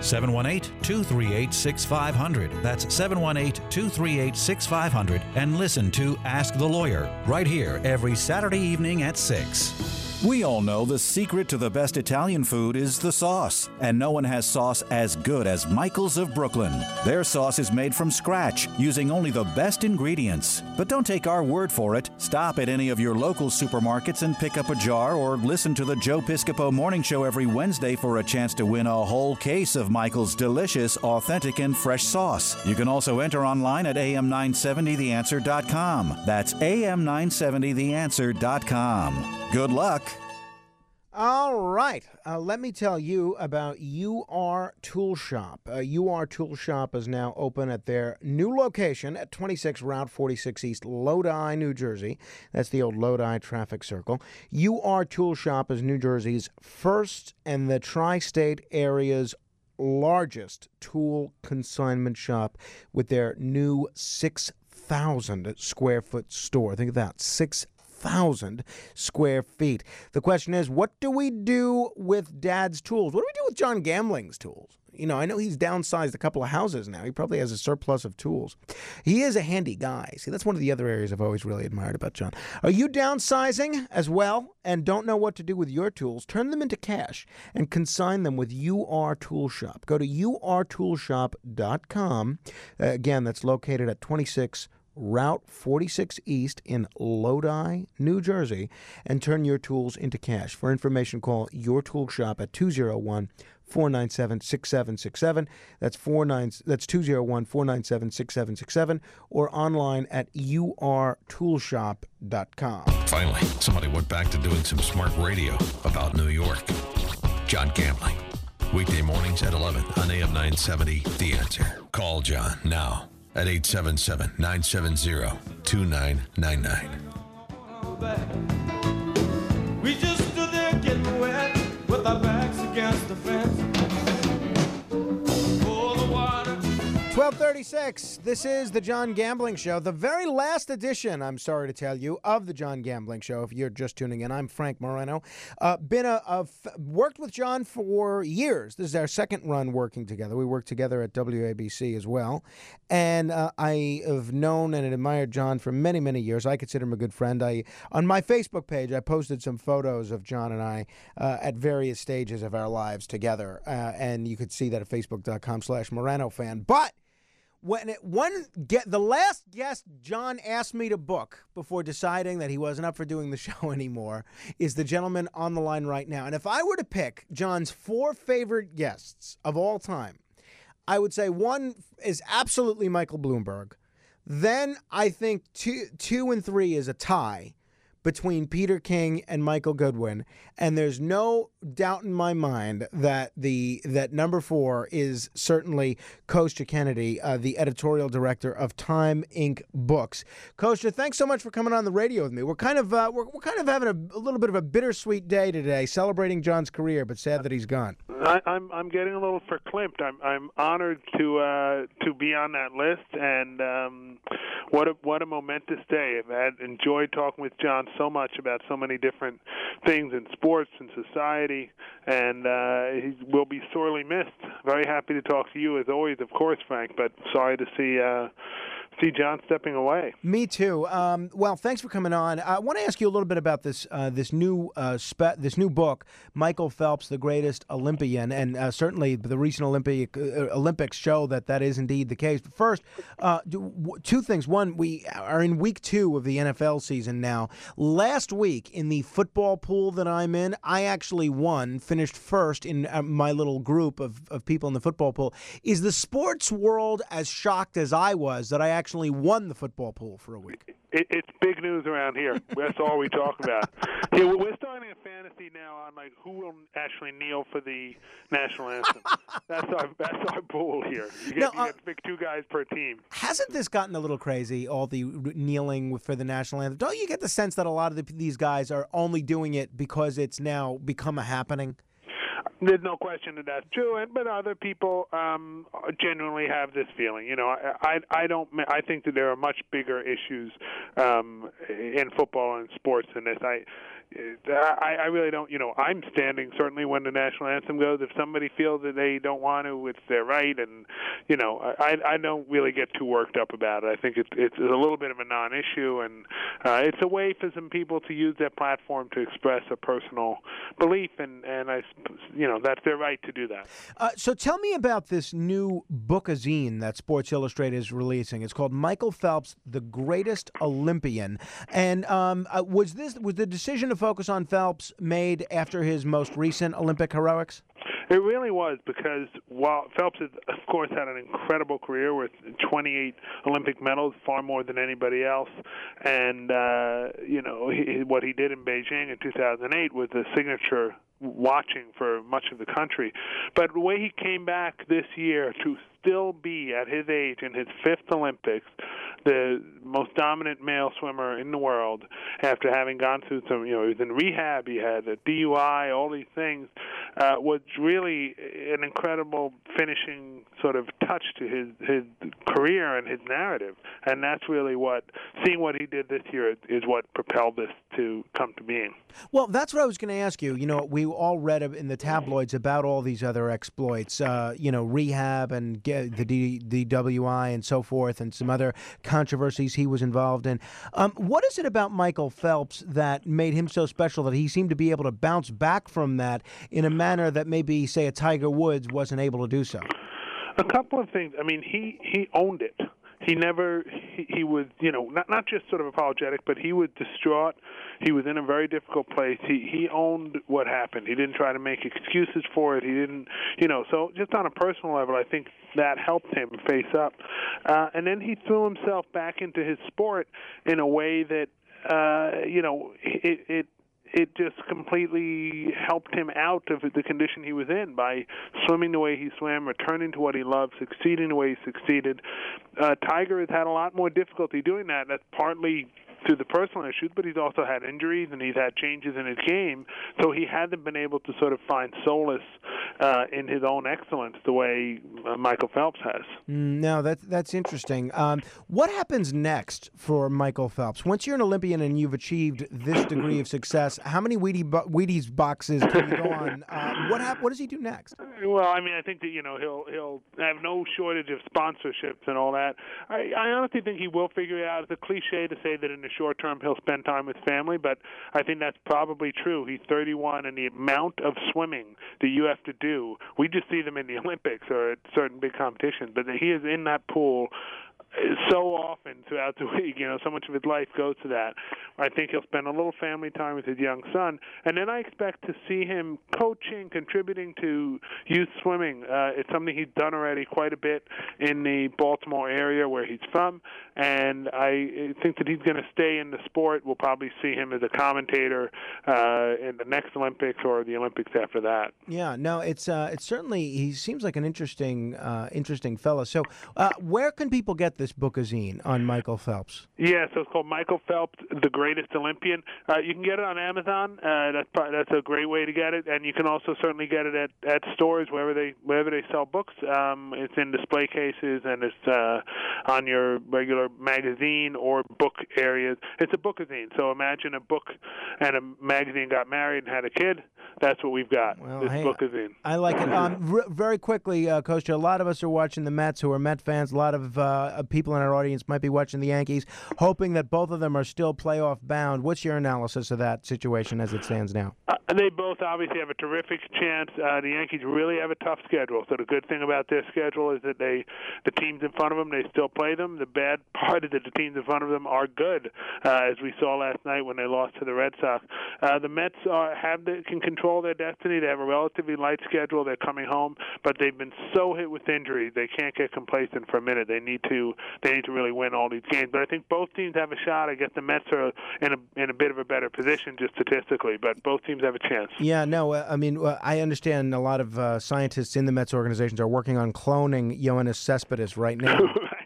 718 238 6500. That's 718 238 6500. And listen to Ask the Lawyer right here every Saturday evening at 6. We all know the secret to the best Italian food is the sauce, and no one has sauce as good as Michael's of Brooklyn. Their sauce is made from scratch, using only the best ingredients. But don't take our word for it. Stop at any of your local supermarkets and pick up a jar or listen to the Joe Piscopo Morning Show every Wednesday for a chance to win a whole case of Michael's delicious, authentic, and fresh sauce. You can also enter online at am970theanswer.com. That's am970theanswer.com. Good luck. All right. Uh, let me tell you about UR Tool Shop. Uh, UR Tool Shop is now open at their new location at 26 Route 46 East, Lodi, New Jersey. That's the old Lodi traffic circle. UR Tool Shop is New Jersey's first and the tri state area's largest tool consignment shop with their new 6,000 square foot store. Think of that 6,000 square feet. The question is, what do we do with Dad's tools? What do we do with John Gambling's tools? You know, I know he's downsized a couple of houses now. He probably has a surplus of tools. He is a handy guy. See, that's one of the other areas I've always really admired about John. Are you downsizing as well and don't know what to do with your tools? Turn them into cash and consign them with UR Tool Shop. Go to urtoolshop.com. Uh, again, that's located at 26 Route 46 East in Lodi, New Jersey, and turn your tools into cash. For information, call your tool shop at 201 497 6767. That's 49 that's 201 497 6767 or online at urtoolshop.com. Finally, somebody went back to doing some smart radio about New York. John Gambling. Weekday mornings at 11 on AM 970. The answer. Call John now at 877 970 2999. 1236. This is the John Gambling Show, the very last edition, I'm sorry to tell you, of the John Gambling Show. If you're just tuning in, I'm Frank Morano. Uh, been a, a f- worked with John for years. This is our second run working together. We worked together at WABC as well, and uh, I have known and admired John for many, many years. I consider him a good friend. I on my Facebook page, I posted some photos of John and I uh, at various stages of our lives together, uh, and you could see that at Facebook.com/slash Moreno fan. But when it, one get the last guest John asked me to book before deciding that he wasn't up for doing the show anymore is the gentleman on the line right now. And if I were to pick John's four favorite guests of all time, I would say one is absolutely Michael Bloomberg. Then I think two two and three is a tie between Peter King and Michael Goodwin, and there's no doubt in my mind that the that number four is certainly Kostya Kennedy, uh, the editorial director of Time Inc. Books. Kostya, thanks so much for coming on the radio with me. We're kind of uh, we're, we're kind of having a, a little bit of a bittersweet day today, celebrating John's career, but sad that he's gone. I, I'm I'm getting a little verklempt. I'm I'm honored to uh, to be on that list, and um, what a what a momentous day. I've enjoyed talking with John so much about so many different things in sports and society, and uh, he will be sorely missed. Very happy to talk to you as always, of course, Frank. But sorry to see uh, see John stepping away. Me too. Um, well, thanks for coming on. I want to ask you a little bit about this uh, this new uh, spe- this new book, Michael Phelps, the greatest Olympian, and uh, certainly the recent Olympic uh, Olympics show that that is indeed the case. But first, uh, do, two things. One, we are in week two of the NFL season now. Last week in the football pool that I'm in, I actually won, finished first in uh, my little group of, of people in the football pool. Is the sports world as shocked as I was that I actually won the football pool for a week? It, it's big news around here. That's all we talk about. Yeah, we're starting a fantasy now on like who will actually kneel for the national anthem. that's our that's our pool here. You get, No, you uh, get to pick two guys per team. Hasn't this gotten a little crazy? All the kneeling for the national anthem. Don't you get the sense that a lot of the, these guys are only doing it because it's now become a happening? There's no question that that's true, and but other people um, genuinely have this feeling. You know, I, I I don't. I think that there are much bigger issues um, in football and sports than this. I I, I really don't. You know, I'm standing certainly when the national anthem goes. If somebody feels that they don't want to, it's their right, and you know, I I don't really get too worked up about it. I think it's it's a little bit of a non-issue, and uh, it's a way for some people to use their platform to express a personal belief, and and I, you know, that's their right to do that. Uh, so tell me about this new bookazine that Sports Illustrated is releasing. It's called Michael Phelps, the Greatest Olympian. And um, uh, was this was the decision to focus on Phelps made after his most recent Olympic heroics? It really was because while Phelps has, of course, had an incredible career with 28 Olympic medals, far more than anybody else, and uh, you know he, what he did in Beijing in 2008 was a signature watching for much of the country. But the way he came back this year to still be at his age in his fifth Olympics, the most dominant male swimmer in the world, after having gone through some, you know, he was in rehab, he had a DUI, all these things, uh, was really an incredible finishing sort of touch to his his career and his narrative, and that's really what seeing what he did this year is what propelled this to come to being. Well, that's what I was going to ask you. You know, we all read in the tabloids about all these other exploits, uh, you know, rehab and the DWI and so forth, and some other controversies he was involved in. Um, what is it about Michael Phelps that made him so special that he seemed to be able to bounce back from that in a manner that maybe, say, a Tiger Woods wasn't able to do so? A couple of things. I mean, he he owned it. He never he, he was you know not not just sort of apologetic, but he was distraught. He was in a very difficult place. He he owned what happened. He didn't try to make excuses for it. He didn't you know. So just on a personal level, I think that helped him face up. Uh, and then he threw himself back into his sport in a way that uh, you know it it it just completely helped him out of the condition he was in by swimming the way he swam, returning to what he loved, succeeding the way he succeeded. Uh, Tiger has had a lot more difficulty doing that. That's partly through the personal issues, but he's also had injuries and he's had changes in his game, so he hasn't been able to sort of find solace uh, in his own excellence the way uh, Michael Phelps has. Mm, No, that that's interesting. Um, what happens next for Michael Phelps once you're an Olympian and you've achieved this degree of success? How many Wheatie bo- Wheaties boxes can you go on? Uh, what hap- What does he do next? Well, I mean, I think that you know he'll he'll have no shortage of sponsorships and all that. I, I honestly think he will figure it out. It's a cliche to say that in the short term he'll spend time with family, but I think that's probably true. He's 31, and the amount of swimming that you have to do, we just see them in the Olympics or at certain big competitions, but he is in that pool so often throughout the week. You know, so much of his life goes to that. I think he'll spend a little family time with his young son, and then I expect to see him coaching, contributing to youth swimming. Uh, it's something he's done already quite a bit in the Baltimore area where he's from, and I think that he's going to stay in the sport. We'll probably see him as a commentator uh, in the next Olympics or the Olympics after that. Yeah, no, it's uh, it's certainly he seems like an interesting uh, interesting fellow. So, uh, where can people get this bookazine on Michael Phelps? Yeah, so it's called Michael Phelps, the Greatest Olympian. Uh, you can get it on Amazon. Uh, that's pro- that's a great way to get it, and you can also certainly get it at, at stores wherever they wherever they sell books. Um, it's in display cases and it's uh, on your regular magazine or book areas. It's a bookazine. So imagine a book and a magazine got married and had a kid. That's what we've got. this hey, in. I like it. Um, r- very quickly, uh, Kostya, a lot of us are watching the Mets who are Met fans. A lot of uh, people in our audience might be watching the Yankees, hoping that both of them are still playoff bound. What's your analysis of that situation as it stands now? Uh, they both obviously have a terrific chance. Uh, the Yankees really have a tough schedule. So the good thing about their schedule is that they, the teams in front of them, they still play them. The bad part is that the teams in front of them are good, uh, as we saw last night when they lost to the Red Sox. Uh, the Mets are, have the, can control their destiny. They have a relatively light schedule. They're coming home, but they've been so hit with injury they can't get complacent for a minute. They need to they need to really win all these games. But I think both teams have a shot. I guess the Mets are in a in a bit of a better position just statistically, but both teams have a chance. Yeah, no, uh, I mean, I understand a lot of uh, scientists in the Mets organizations are working on cloning Yoenis Cespedes right now.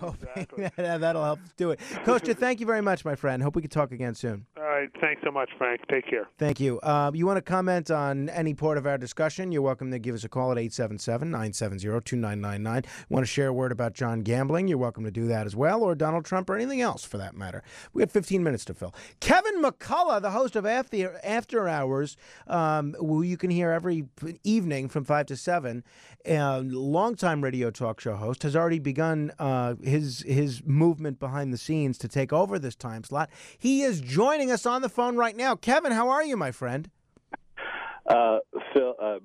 Hoping that, that'll help do it. Kostya, thank you very much, my friend. Hope we can talk again soon. All right. Thanks so much, Frank. Take care. Thank you. Uh, you want to comment on any part of our discussion? You're welcome to give us a call at 877 970 2999. Want to share a word about John gambling? You're welcome to do that as well, or Donald Trump, or anything else for that matter. We had 15 minutes to fill. Kevin McCullough, the host of After, After Hours, um, who you can hear every evening from 5 to 7, uh, longtime radio talk show host, has already begun uh, his, his movement behind the scenes to take over this time slot. He is joining us on the phone right now. Kevin, how are you, my friend? Uh, Phil, uh,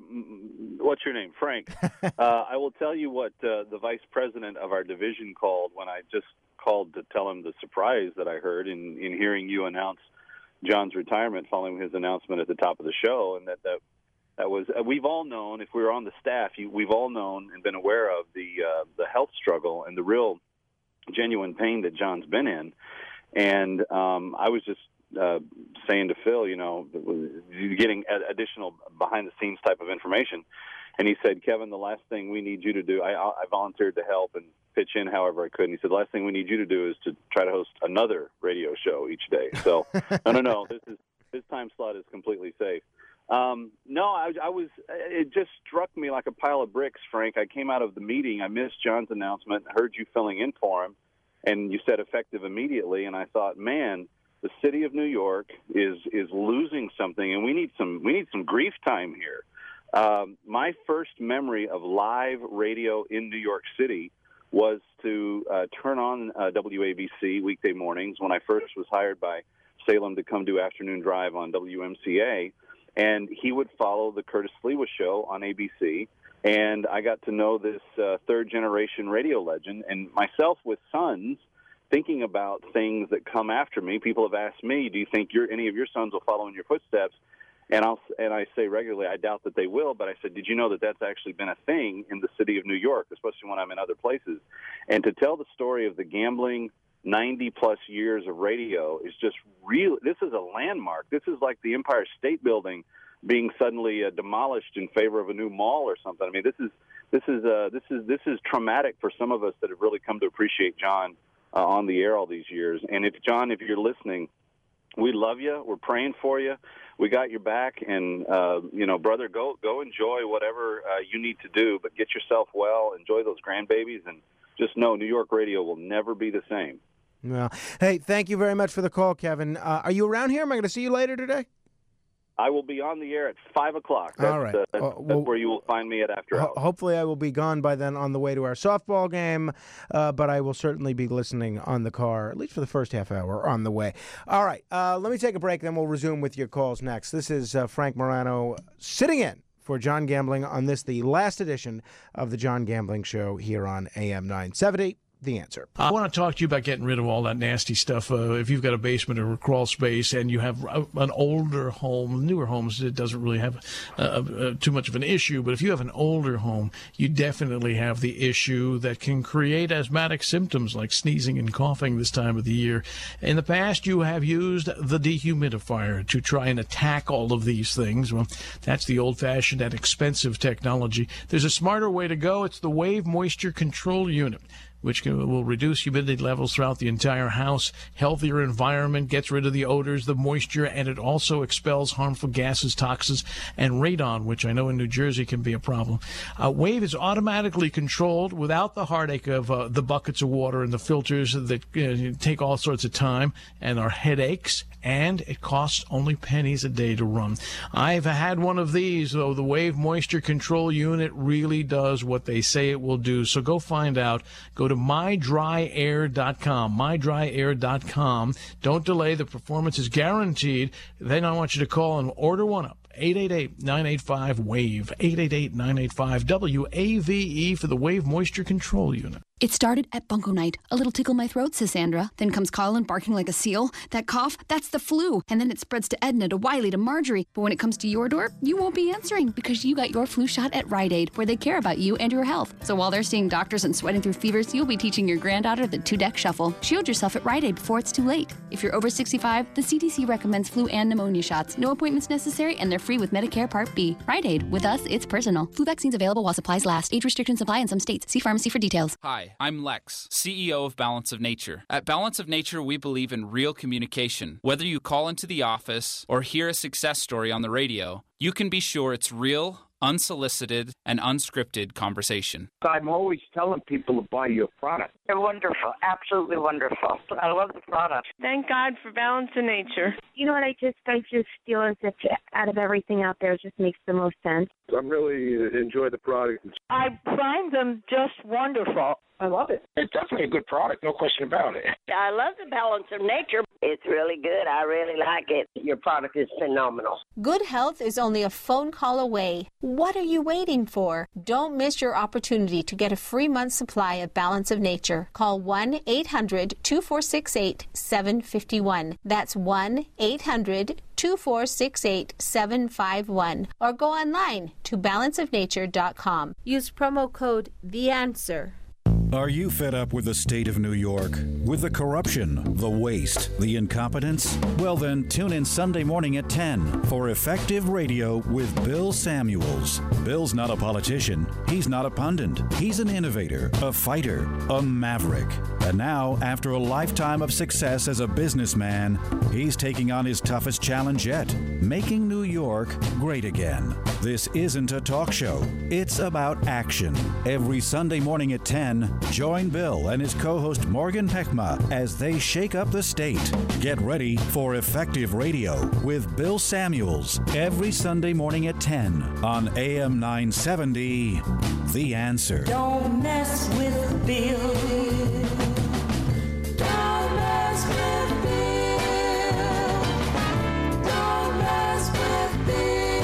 what's your name? Frank. uh, I will tell you what uh, the vice president of our division called when I just called to tell him the surprise that I heard in, in hearing you announce John's retirement following his announcement at the top of the show, and that that that was uh, we've all known if we were on the staff, you, we've all known and been aware of the uh, the health struggle and the real genuine pain that John's been in, and um, I was just uh, saying to Phil, you know, getting additional behind the scenes type of information. And he said, Kevin, the last thing we need you to do, I, I volunteered to help and pitch in however I could. And he said, the last thing we need you to do is to try to host another radio show each day. So, no, no, no, this is this time slot is completely safe. Um, no, I, I was. It just struck me like a pile of bricks, Frank. I came out of the meeting. I missed John's announcement. Heard you filling in for him, and you said effective immediately. And I thought, man, the city of New York is is losing something, and we need some we need some grief time here. Um, my first memory of live radio in New York City was to uh, turn on uh, WABC weekday mornings when I first was hired by Salem to come do afternoon drive on WMCA, and he would follow the Curtis Sliwa show on ABC. And I got to know this uh, third generation radio legend, and myself with sons thinking about things that come after me. People have asked me, "Do you think your any of your sons will follow in your footsteps?" And I'll and I say regularly, I doubt that they will. But I said, "Did you know that that's actually been a thing in the city of New York, especially when I'm in other places?" And to tell the story of the gambling 90 plus years of radio is just real. This is a landmark. This is like the Empire State Building being suddenly uh, demolished in favor of a new mall or something. I mean, this is this is uh, this is this is traumatic for some of us that have really come to appreciate John uh, on the air all these years. And if John, if you're listening, we love you. We're praying for you. We got your back, and uh, you know, brother, go go enjoy whatever uh, you need to do, but get yourself well. Enjoy those grandbabies, and just know New York radio will never be the same. Well, hey, thank you very much for the call, Kevin. Uh, are you around here? Am I going to see you later today? I will be on the air at five o'clock. That's, All right. uh, that's, Uh, that's well- where you will find me at after Ho- hopefully, I will be gone by then on the way to our softball game, uh, but I will certainly be listening on the car, at least for the first half hour on the way. All right, uh, let me take a break, then we'll resume with your calls next. This is uh, Frank Morano sitting in for John Gambling on this, the last edition of the John Gambling Show here on AM 970. The answer. I want to talk to you about getting rid of all that nasty stuff. Uh, if you've got a basement or a crawl space and you have an older home, newer homes, it doesn't really have uh, uh, too much of an issue. But if you have an older home, you definitely have the issue that can create asthmatic symptoms like sneezing and coughing this time of the year. In the past, you have used the dehumidifier to try and attack all of these things. Well, that's the old fashioned and expensive technology. There's a smarter way to go. It's the Wave Moisture Control Unit which can, will reduce humidity levels throughout the entire house, healthier environment, gets rid of the odors, the moisture, and it also expels harmful gases, toxins, and radon, which I know in New Jersey can be a problem. Uh, Wave is automatically controlled without the heartache of uh, the buckets of water and the filters that uh, take all sorts of time and are headaches and it costs only pennies a day to run. I've had one of these, though. The Wave Moisture Control Unit really does what they say it will do. So go find out. Go to mydryair.com. Mydryair.com. Don't delay. The performance is guaranteed. Then I want you to call and order one up. 888-985-WAVE. 888-985-WAVE E for the Wave Moisture Control Unit. It started at Bunko Night. A little tickle my throat, says Sandra. Then comes Colin barking like a seal. That cough, that's the flu. And then it spreads to Edna, to Wiley, to Marjorie. But when it comes to your door, you won't be answering because you got your flu shot at Rite Aid, where they care about you and your health. So while they're seeing doctors and sweating through fevers, you'll be teaching your granddaughter the two deck shuffle. Shield yourself at Rite Aid before it's too late. If you're over 65, the CDC recommends flu and pneumonia shots. No appointments necessary, and they're free with Medicare Part B. Rite Aid. With us, it's personal. Flu vaccines available while supplies last. Age restrictions apply in some states. See pharmacy for details. Hi, Hi, I'm Lex, CEO of Balance of Nature. At Balance of Nature, we believe in real communication. Whether you call into the office or hear a success story on the radio, you can be sure it's real, unsolicited, and unscripted conversation. I'm always telling people to buy your product. They're wonderful, absolutely wonderful. I love the product. Thank God for balance in nature. You know what? I just I just feel as if out of everything out there, it just makes the most sense. I'm really uh, enjoy the product. I find them just wonderful. I love it. It's definitely a good product, no question about it. I love the balance of nature. It's really good. I really like it. Your product is phenomenal. Good health is only a phone call away. What are you waiting for? Don't miss your opportunity to get a free month supply of Balance of Nature. Call 1 800 2468 751. That's 1 800 2468 751. Or go online to balanceofnature.com. Use promo code The Answer. Are you fed up with the state of New York? With the corruption, the waste, the incompetence? Well, then tune in Sunday morning at 10 for Effective Radio with Bill Samuels. Bill's not a politician. He's not a pundit. He's an innovator, a fighter, a maverick. And now, after a lifetime of success as a businessman, he's taking on his toughest challenge yet making New York great again. This isn't a talk show, it's about action. Every Sunday morning at 10, join Bill and his co host Morgan Peckma as they shake up the state. Get ready for Effective Radio with Bill Samuels every Sunday morning at 10 on AM 970. The answer. Don't mess with Bill. Don't mess with Bill. Don't mess with Bill.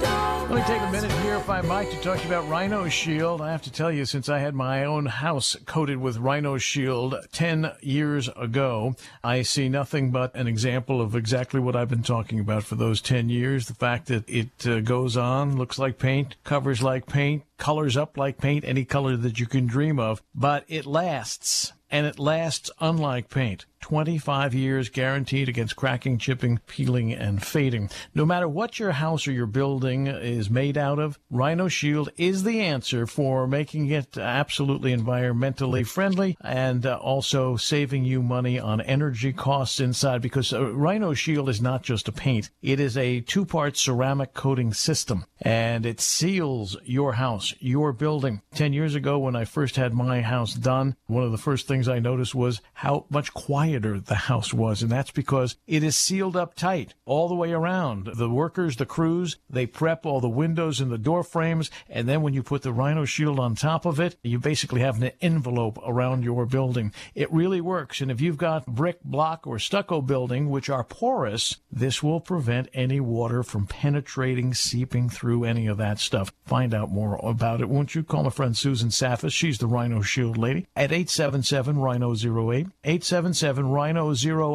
Don't Let me take a minute I might, to talk to you about Rhino Shield. I have to tell you, since I had my own house coated with Rhino Shield 10 years ago, I see nothing but an example of exactly what I've been talking about for those 10 years. The fact that it uh, goes on, looks like paint, covers like paint, colors up like paint, any color that you can dream of, but it lasts. And it lasts unlike paint. 25 years guaranteed against cracking, chipping, peeling, and fading. No matter what your house or your building is made out of, Rhino Shield is the answer for making it absolutely environmentally friendly and uh, also saving you money on energy costs inside because uh, Rhino Shield is not just a paint. It is a two-part ceramic coating system and it seals your house, your building. 10 years ago when I first had my house done, one of the first things I noticed was how much quieter the house was. And that's because it is sealed up tight all the way around. The workers, the crews, they prep all the windows and the door frames. And then when you put the Rhino Shield on top of it, you basically have an envelope around your building. It really works. And if you've got brick, block, or stucco building, which are porous, this will prevent any water from penetrating, seeping through any of that stuff. Find out more about it. Won't you call my friend Susan Saffis? She's the Rhino Shield lady at 877 Rhino 08, 877 Rhino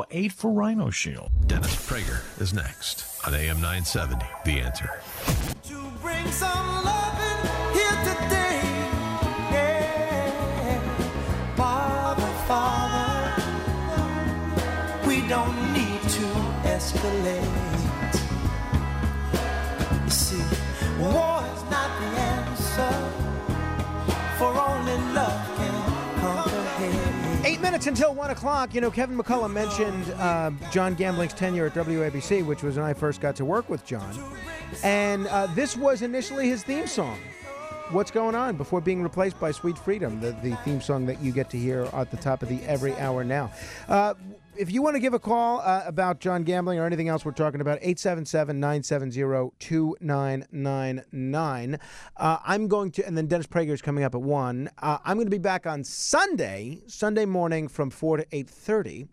08 for Rhino Shield. Dennis Prager is next on AM 970. The answer. bring some loving here today. Yeah. Father, Father, we don't need to escalate. You see, war minutes until one o'clock. You know, Kevin McCullough mentioned uh, John Gambling's tenure at WABC, which was when I first got to work with John. And uh, this was initially his theme song. What's going on before being replaced by Sweet Freedom, the, the theme song that you get to hear at the top of the every hour now. Uh, if you want to give a call uh, about John Gambling or anything else we're talking about, 877 970 2999. Uh, I'm going to, and then Dennis Prager is coming up at 1. Uh, I'm going to be back on Sunday, Sunday morning from 4 to 8.30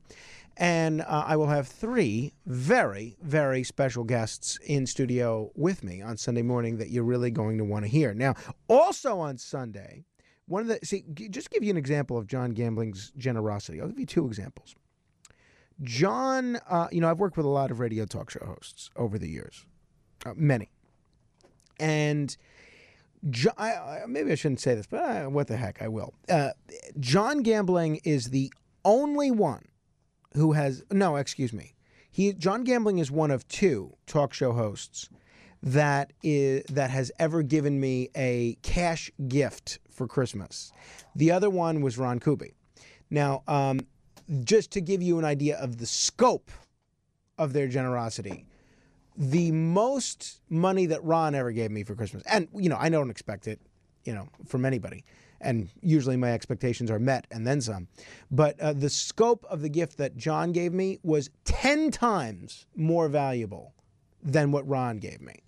and uh, I will have three very, very special guests in studio with me on Sunday morning that you're really going to want to hear. Now, also on Sunday, one of the see, just give you an example of John Gambling's generosity. I'll give you two examples. John, uh, you know, I've worked with a lot of radio talk show hosts over the years, uh, many, and. I, I, maybe I shouldn't say this, but uh, what the heck, I will. Uh, John Gambling is the only one who has no, excuse me. He John Gambling is one of two talk show hosts that is that has ever given me a cash gift for Christmas. The other one was Ron Kuby. Now, um, just to give you an idea of the scope of their generosity, the most money that Ron ever gave me for Christmas, and you know, I don't expect it, you know, from anybody, and usually my expectations are met and then some. But uh, the scope of the gift that John gave me was 10 times more valuable than what Ron gave me.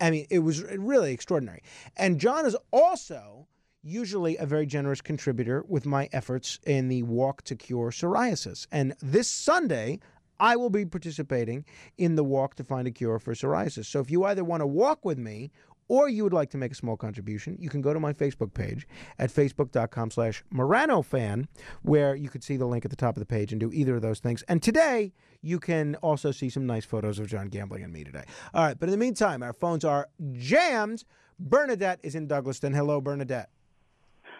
I mean, it was really extraordinary. And John is also usually a very generous contributor with my efforts in the Walk to Cure Psoriasis. And this Sunday, I will be participating in the walk to find a cure for psoriasis. So if you either want to walk with me or you would like to make a small contribution, you can go to my Facebook page at facebook.com slash Morano fan, where you could see the link at the top of the page and do either of those things. And today, you can also see some nice photos of John Gambling and me today. All right, but in the meantime, our phones are jammed. Bernadette is in Douglaston. Hello, Bernadette.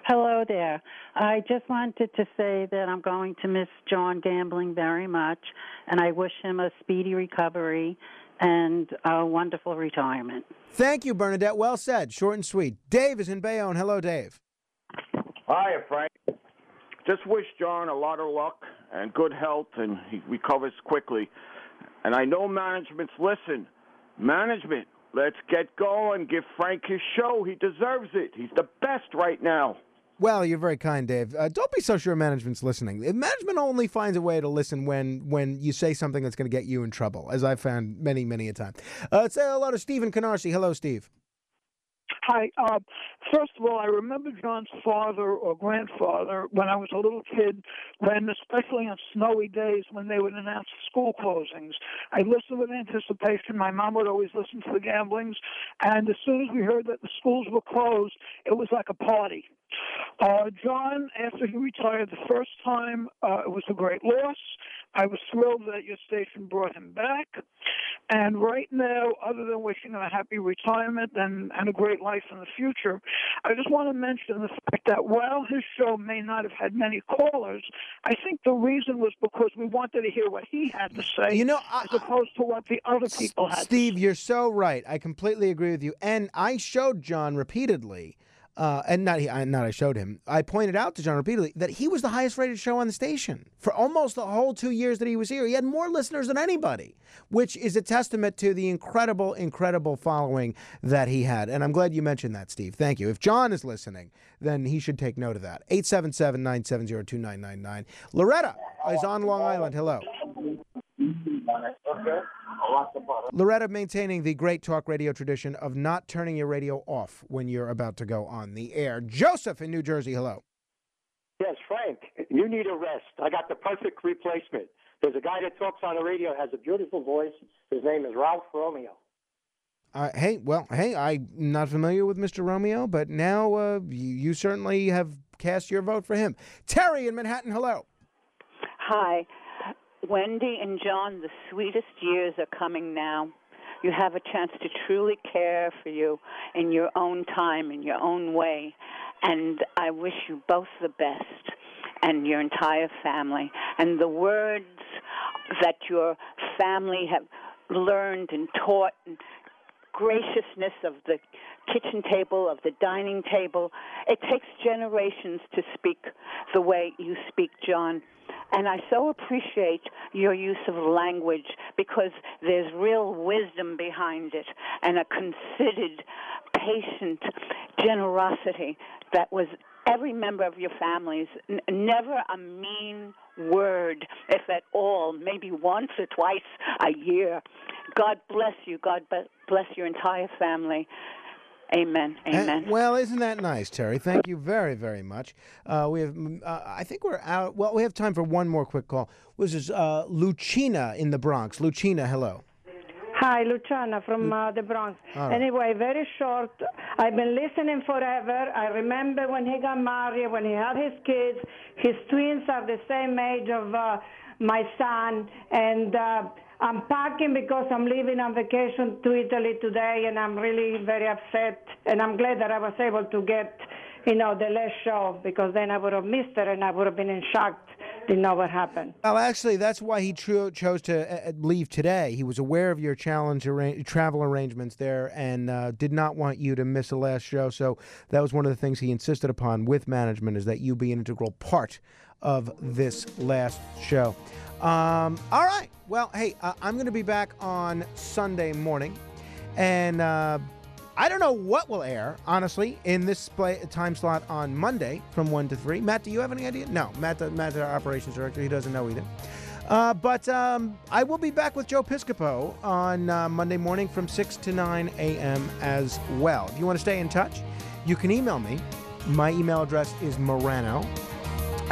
Hello there. I just wanted to say that I'm going to miss John Gambling very much, and I wish him a speedy recovery and a wonderful retirement. Thank you, Bernadette. Well said. Short and sweet. Dave is in Bayonne. Hello, Dave. Hi, Frank. Just wish John a lot of luck and good health, and he recovers quickly. And I know management's listen. Management, let's get going. Give Frank his show. He deserves it. He's the best right now. Well, you're very kind, Dave. Uh, don't be so sure management's listening. Management only finds a way to listen when when you say something that's going to get you in trouble, as I've found many, many a time. Uh, let's say hello to Stephen Canarsie. Hello, Steve. Hi. Uh, first of all, I remember John's father or grandfather when I was a little kid, when especially on snowy days when they would announce school closings. I listened with anticipation. My mom would always listen to the gamblings, and as soon as we heard that the schools were closed, it was like a party. Uh, John, after he retired the first time, uh, it was a great loss. I was thrilled that your station brought him back. And right now, other than wishing him a happy retirement and, and a great life in the future, I just want to mention the fact that while his show may not have had many callers, I think the reason was because we wanted to hear what he had to say You know, as opposed to what the other people had Steve, you're so right. I completely agree with you. And I showed John repeatedly, uh, and not he, I- not I showed him. I pointed out to John repeatedly that he was the highest rated show on the station for almost the whole two years that he was here. He had more listeners than anybody, which is a testament to the incredible, incredible following that he had. And I'm glad you mentioned that, Steve. Thank you. If John is listening, then he should take note of that. 877 970 2999. Loretta is on Long Island. Hello. Loretta maintaining the great talk radio tradition of not turning your radio off when you're about to go on the air. Joseph in New Jersey, hello. Yes, Frank, you need a rest. I got the perfect replacement. There's a guy that talks on the radio, has a beautiful voice. His name is Ralph Romeo. Uh, hey, well, hey, I'm not familiar with Mr. Romeo, but now uh, you, you certainly have cast your vote for him. Terry in Manhattan, hello. Hi. Wendy and John, the sweetest years are coming now. You have a chance to truly care for you in your own time, in your own way. And I wish you both the best and your entire family. And the words that your family have learned and taught and graciousness of the kitchen table, of the dining table. It takes generations to speak the way you speak, John. And I so appreciate your use of language because there's real wisdom behind it and a considered, patient generosity that was every member of your families. N- never a mean word, if at all, maybe once or twice a year. God bless you. God bless your entire family. Amen. Amen. Uh, well, isn't that nice, Terry? Thank you very, very much. Uh, we have, mm, uh, I think we're out. Well, we have time for one more quick call. This is uh, Lucina in the Bronx. Lucina, hello. Hi, Luciana from uh, the Bronx. All right. Anyway, very short. I've been listening forever. I remember when he got married, when he had his kids. His twins are the same age of uh, my son, and uh, I'm packing because I'm leaving on vacation to Italy today, and I'm really very upset. And I'm glad that I was able to get, you know, the last show because then I would have missed it and I would have been in shock did not know what happened. Well, actually, that's why he tro- chose to uh, uh, leave today. He was aware of your challenge arra- travel arrangements there and uh, did not want you to miss the last show. So that was one of the things he insisted upon with management is that you be an integral part of this last show. Um, all right. Well, hey, uh, I'm going to be back on Sunday morning, and uh, I don't know what will air, honestly, in this play, time slot on Monday from 1 to 3. Matt, do you have any idea? No, Matt, Matt's our operations director. He doesn't know either. Uh, but um, I will be back with Joe Piscopo on uh, Monday morning from 6 to 9 a.m. as well. If you want to stay in touch, you can email me. My email address is Morano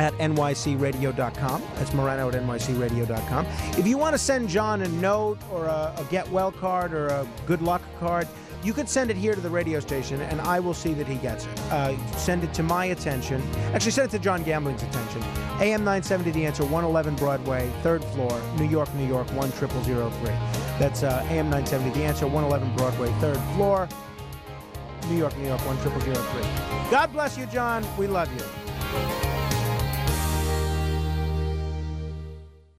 at nycradio.com. That's Morano at nycradio.com. If you want to send John a note or a, a get well card or a good luck card, you could send it here to the radio station and I will see that he gets it. Uh, send it to my attention. Actually, send it to John Gambling's attention. AM 970 The Answer, 111 Broadway, third floor, New York, New York, 10003. That's uh, AM 970 The Answer, 111 Broadway, third floor, New York, New York, 10003. God bless you, John. We love you.